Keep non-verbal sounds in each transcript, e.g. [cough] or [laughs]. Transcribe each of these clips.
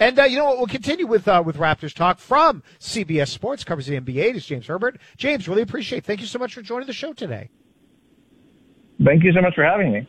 And uh, you know what? We'll continue with uh, with Raptors talk from CBS Sports. Covers the NBA. It is James Herbert. James, really appreciate. it. Thank you so much for joining the show today. Thank you so much for having me.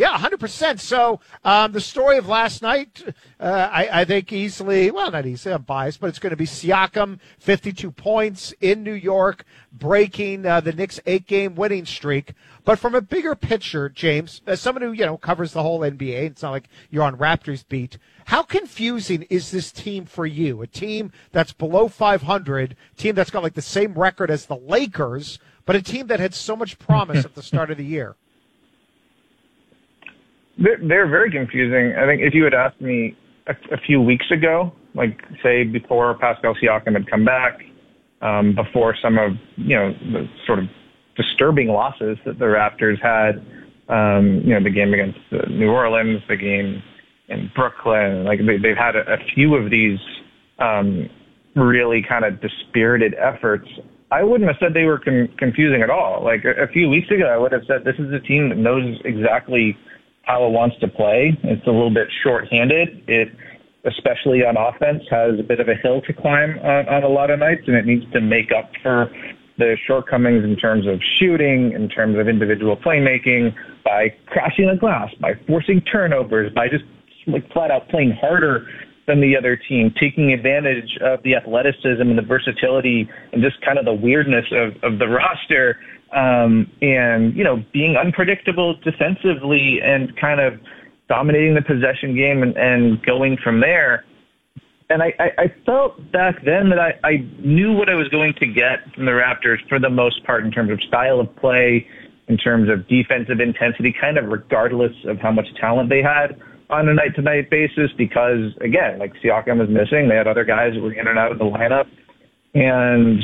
Yeah, 100%. So um, the story of last night, uh, I, I, think easily, well, not easily, I'm biased, but it's going to be Siakam, 52 points in New York, breaking uh, the Knicks' eight-game winning streak. But from a bigger picture, James, as someone who, you know, covers the whole NBA, it's not like you're on Raptors beat, how confusing is this team for you? A team that's below 500, team that's got like the same record as the Lakers, but a team that had so much promise at the start of the year. [laughs] They're, they're very confusing. I think if you had asked me a, a few weeks ago, like say before Pascal Siakam had come back, um, before some of you know the sort of disturbing losses that the Raptors had, um, you know the game against New Orleans, the game in Brooklyn, like they, they've had a, a few of these um, really kind of dispirited efforts. I wouldn't have said they were con- confusing at all. Like a, a few weeks ago, I would have said this is a team that knows exactly how it wants to play. It's a little bit short-handed. It, especially on offense, has a bit of a hill to climb on, on a lot of nights, and it needs to make up for the shortcomings in terms of shooting, in terms of individual playmaking, by crashing the glass, by forcing turnovers, by just like flat out playing harder than the other team, taking advantage of the athleticism and the versatility and just kind of the weirdness of, of the [laughs] roster um, and you know being unpredictable defensively and kind of dominating the possession game and, and going from there. And I, I, I felt back then that I, I knew what I was going to get from the Raptors for the most part in terms of style of play, in terms of defensive intensity, kind of regardless of how much talent they had on a night to night basis because again, like Siakam was missing. They had other guys that were in and out of the lineup. And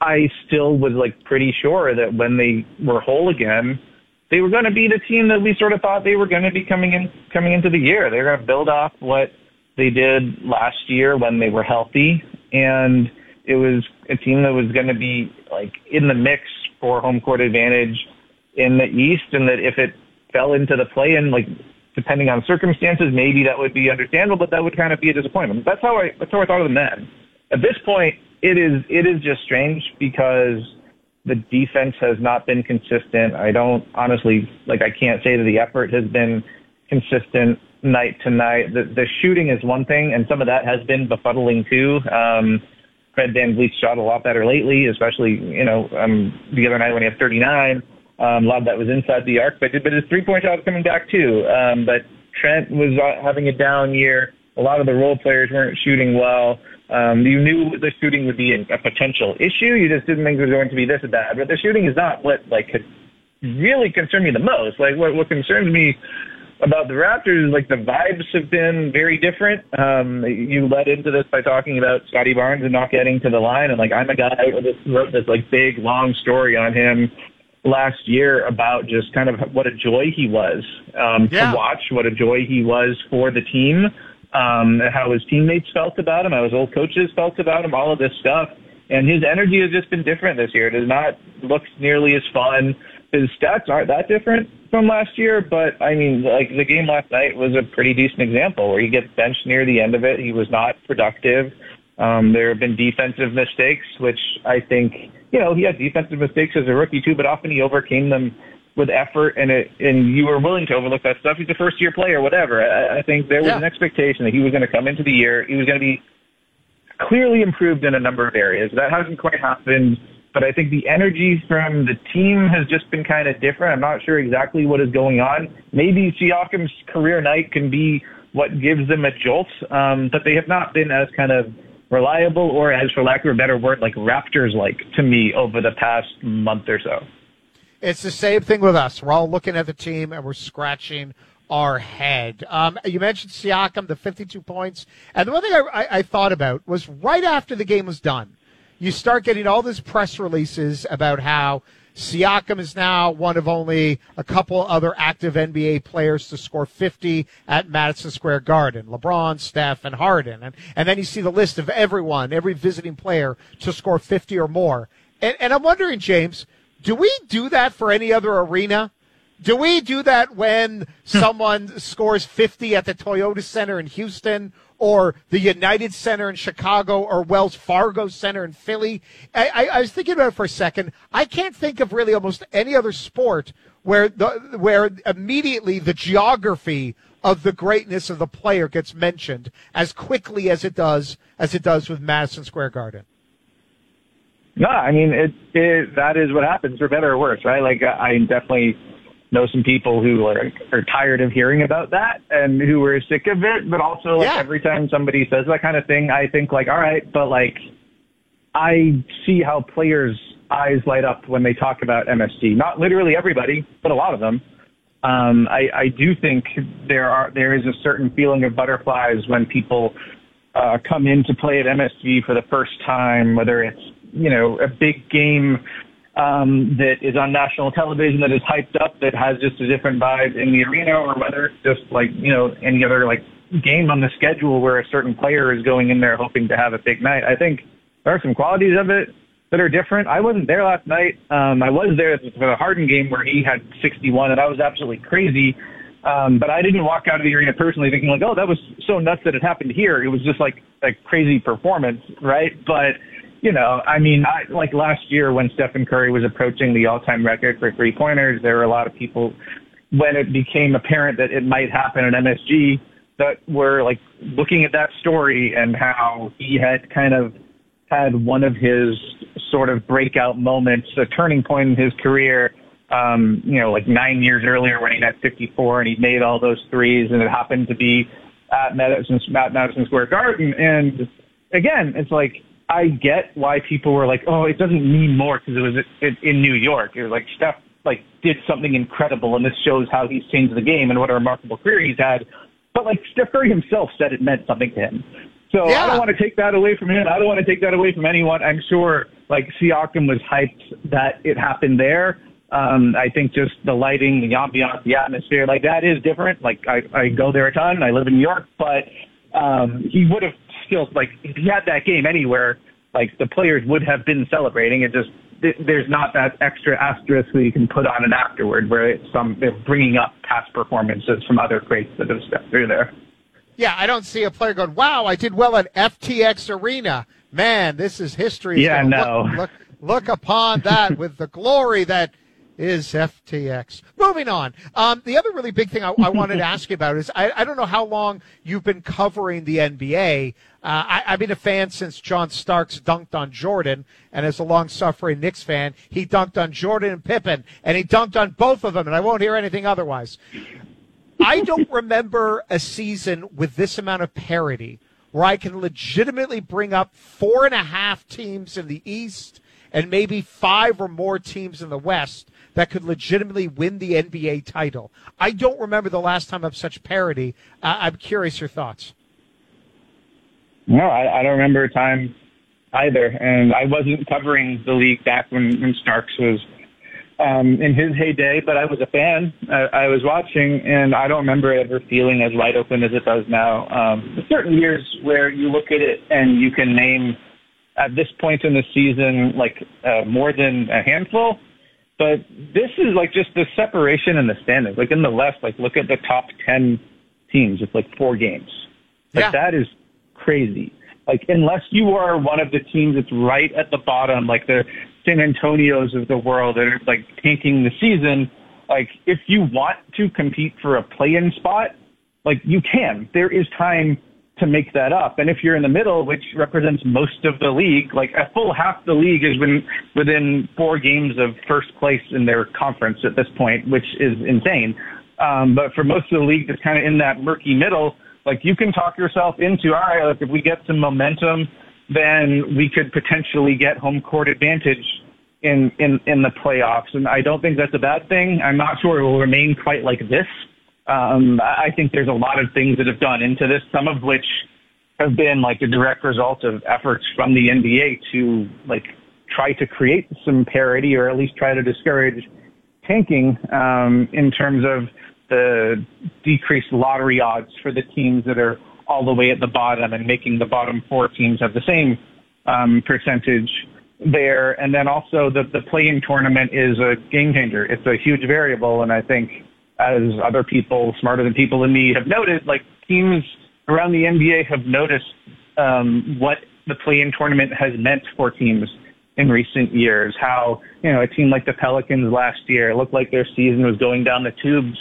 I still was like pretty sure that when they were whole again, they were going to be the team that we sort of thought they were going to be coming in coming into the year. They were going to build off what they did last year when they were healthy, and it was a team that was going to be like in the mix for home court advantage in the East, and that if it fell into the play-in, like depending on circumstances, maybe that would be understandable, but that would kind of be a disappointment. That's how I that's how I thought of them then. At this point, it is it is just strange because the defense has not been consistent. I don't honestly like I can't say that the effort has been consistent night to night. The the shooting is one thing, and some of that has been befuddling too. Um, Fred VanVleet shot a lot better lately, especially you know um, the other night when he had 39. Um, a lot of that was inside the arc, but but his three point shot was coming back too. Um, but Trent was uh, having a down year. A lot of the role players weren't shooting well. Um, you knew the shooting would be a potential issue. You just didn't think it was going to be this that. But the shooting is not what like could really concern me the most. Like what what concerns me about the Raptors is like the vibes have been very different. Um, you led into this by talking about Scottie Barnes and not getting to the line, and like I'm a guy who just wrote this like big long story on him last year about just kind of what a joy he was um, yeah. to watch, what a joy he was for the team um, how his teammates felt about him, how his old coaches felt about him, all of this stuff. And his energy has just been different this year. It does not look nearly as fun. His stats aren't that different from last year, but I mean, like the game last night was a pretty decent example where he gets benched near the end of it. He was not productive. Um, there have been defensive mistakes, which I think, you know, he had defensive mistakes as a rookie too, but often he overcame them with effort and it and you were willing to overlook that stuff. He's a first year player, whatever. I, I think there was yeah. an expectation that he was going to come into the year. He was going to be clearly improved in a number of areas. That hasn't quite happened, but I think the energy from the team has just been kind of different. I'm not sure exactly what is going on. Maybe Siakam's career night can be what gives them a jolt, um, but they have not been as kind of reliable or as, for lack of a better word, like Raptors like to me over the past month or so. It's the same thing with us. We're all looking at the team and we're scratching our head. Um, you mentioned Siakam, the 52 points. And the one thing I, I, I thought about was right after the game was done, you start getting all these press releases about how Siakam is now one of only a couple other active NBA players to score 50 at Madison Square Garden. LeBron, Steph, and Harden. And, and then you see the list of everyone, every visiting player to score 50 or more. And, and I'm wondering, James, do we do that for any other arena? Do we do that when hmm. someone scores 50 at the Toyota Center in Houston or the United Center in Chicago or Wells Fargo Center in Philly. I, I, I was thinking about it for a second. I can't think of really almost any other sport where the where immediately the geography of the greatness of the player gets mentioned as quickly as it does as it does with Madison Square Garden. No, I mean it, it. That is what happens, for better or worse, right? Like I definitely know some people who are are tired of hearing about that and who are sick of it. But also, like Yeah. every time somebody says that kind of thing, I think like, all right, but like I see how players' eyes light up when they talk about MSG. Not literally everybody, but a lot of them. Um, I, I do think there are there is a certain feeling of butterflies when people uh, come in to play at MSG for the first time, whether it's you know a big game um, that is on national television that is hyped up that has just a different vibe in the arena, or whether it's just like you know any other like game on the schedule where a certain player is going in there hoping to have a big night. I think there are some qualities of it that are different. I wasn't there last night. Um, I was there for the Harden game where he had 61, and I was absolutely crazy. Um, but I didn't walk out of the arena personally thinking like, oh, that was so nuts that it happened here. It was just like a crazy performance, right? But you know, I mean, I, like last year when Stephen Curry was approaching the all-time record for three pointers, there were a lot of people when it became apparent that it might happen at MSG that were like looking at that story and how he had kind of had one of his sort of breakout moments, a turning point in his career. Um, you know, like nine years earlier when he had 54 and he made all those threes, and it happened to be at Madison, at Madison Square Garden. And again, it's like I get why people were like, "Oh, it doesn't mean more because it was in in New York." It was like Steph like did something incredible, and this shows how he's changed the game and what a remarkable career he's had. But like Steph Curry himself said, it meant something to him. So I don't want to take that away from him. I don't want to take that away from anyone. I'm sure like Siakam was hyped that it happened there. Um, I think just the lighting, the ambiance, the atmosphere, like that is different. Like I, I go there a ton. I live in New York, but um, he would have still like if he had that game anywhere, like the players would have been celebrating. It just there's not that extra asterisk that you can put on it afterward, where it's some they're bringing up past performances from other greats that have stepped through there. Yeah, I don't see a player going, "Wow, I did well at FTX Arena." Man, this is history. Yeah, Look- no. Look, look, upon that [laughs] with the glory that is FTX. Moving on. Um, the other really big thing I, I wanted to [laughs] ask you about is I, I don't know how long you've been covering the NBA. Uh, I, I've been a fan since John Starks dunked on Jordan, and as a long-suffering Knicks fan, he dunked on Jordan and Pippen, and he dunked on both of them, and I won't hear anything otherwise. I don't [laughs] remember a season with this amount of parity where I can legitimately bring up four and a half teams in the East and maybe five or more teams in the West that could legitimately win the NBA title. I don't remember the last time of such parity. I'm curious your thoughts. No, I, I don't remember a time either, and I wasn't covering the league back when, when Starks was um, in his heyday, but I was a fan. I, I was watching, and I don't remember ever feeling as wide open as it does now. Um, certain years where you look at it and you can name at this point in the season like uh, more than a handful. But this is like just the separation in the standings. Like in the West, like look at the top ten teams. It's like four games. Like Yeah. that is crazy. Like unless you are one of the teams that's right at the bottom, like the San Antonios of the world that are like tanking the season, like if you want to compete for a play-in spot, like you can. There is time to make that up. And if you're in the middle, which represents most of the league, like a full half the league is within, within four games of first place in their conference at this point, which is insane. Um, but for most of the league that's kind of in that murky middle, like you can talk yourself into, all right, look, if we get some momentum, then we could potentially get home court advantage in, in, in the playoffs. And I don't think that's a bad thing. I'm not sure it will remain quite like this. Um, I think there's a lot of things that have gone into this, some of which have been like a direct result of efforts from the NBA to like try to create some parity or at least try to discourage tanking um, in terms of the decreased lottery odds for the teams that are all the way at the bottom and making the bottom four teams have the same um, percentage there. And then also the, the play-in tournament is a game changer. It's a huge variable. And I think as other people smarter than people than me have noted, like teams around the NBA have noticed um, what the play-in tournament has meant for teams in recent years. How you know a team like the Pelicans last year looked like their season was going down the tubes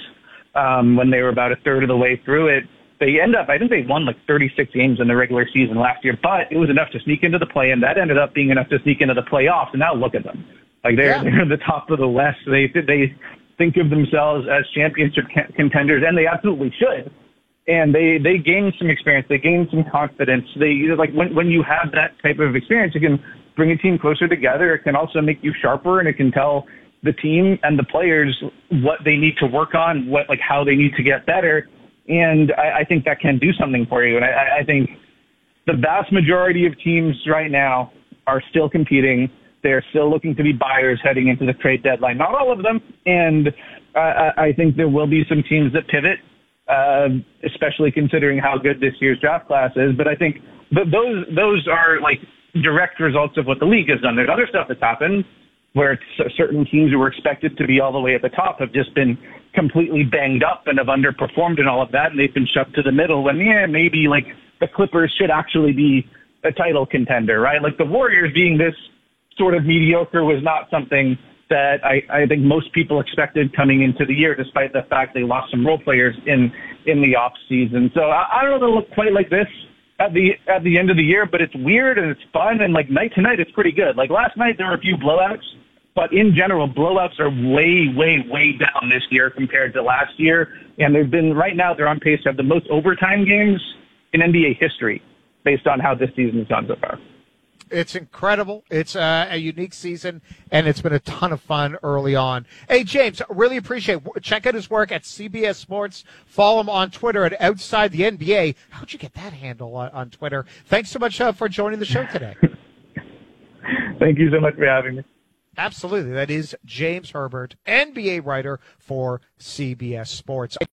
um, when they were about a third of the way through it. They end up, I think they won like 36 games in the regular season last year, but it was enough to sneak into the play, and that ended up being enough to sneak into the playoffs. And now look at them, like they're yeah. they're in the top of the West. They they think of themselves as championship contenders, and they absolutely should. And they they gain some experience, they gain some confidence. They like when when you have that type of experience, it can bring a team closer together. It can also make you sharper, and it can tell the team and the players what they need to work on, what like how they need to get better and I, I think that can do something for you. And I, I think the vast majority of teams right now are still competing. They're still looking to be buyers heading into the trade deadline. Not all of them, and uh, I think there will be some teams that pivot, uh, especially considering how good this year's draft class is. But I think th- those those are like direct results of what the league has done. There's other stuff that's happened where certain teams who were expected to be all the way at the top have just been completely banged up and have underperformed and all of that, and they've been shoved to the middle. When yeah, maybe like the Clippers should actually be a title contender, right? Like the Warriors being this sort of mediocre was not something that I, I think most people expected coming into the year, despite the fact they lost some role players in in the off season. So I, I don't know if it'll look quite like this at the at the end of the year, but it's weird and it's fun and like night to night it's pretty good. Like last night there were a few blowouts but in general, blowouts are way, way, way down this year compared to last year. And they've been, right now, they're on pace to have the most overtime games in NBA history based on how this season has gone so far. It's incredible. It's uh, a unique season, and it's been a ton of fun early on. Hey, James, really appreciate it. Check out his work at CBS Sports. Follow him on Twitter at Outside the NBA. How'd you get that handle on, on Twitter? Thanks so much uh, for joining the show today. [laughs] Thank you so much for having me. Absolutely. That is James Herbert, NBA writer for CBS Sports.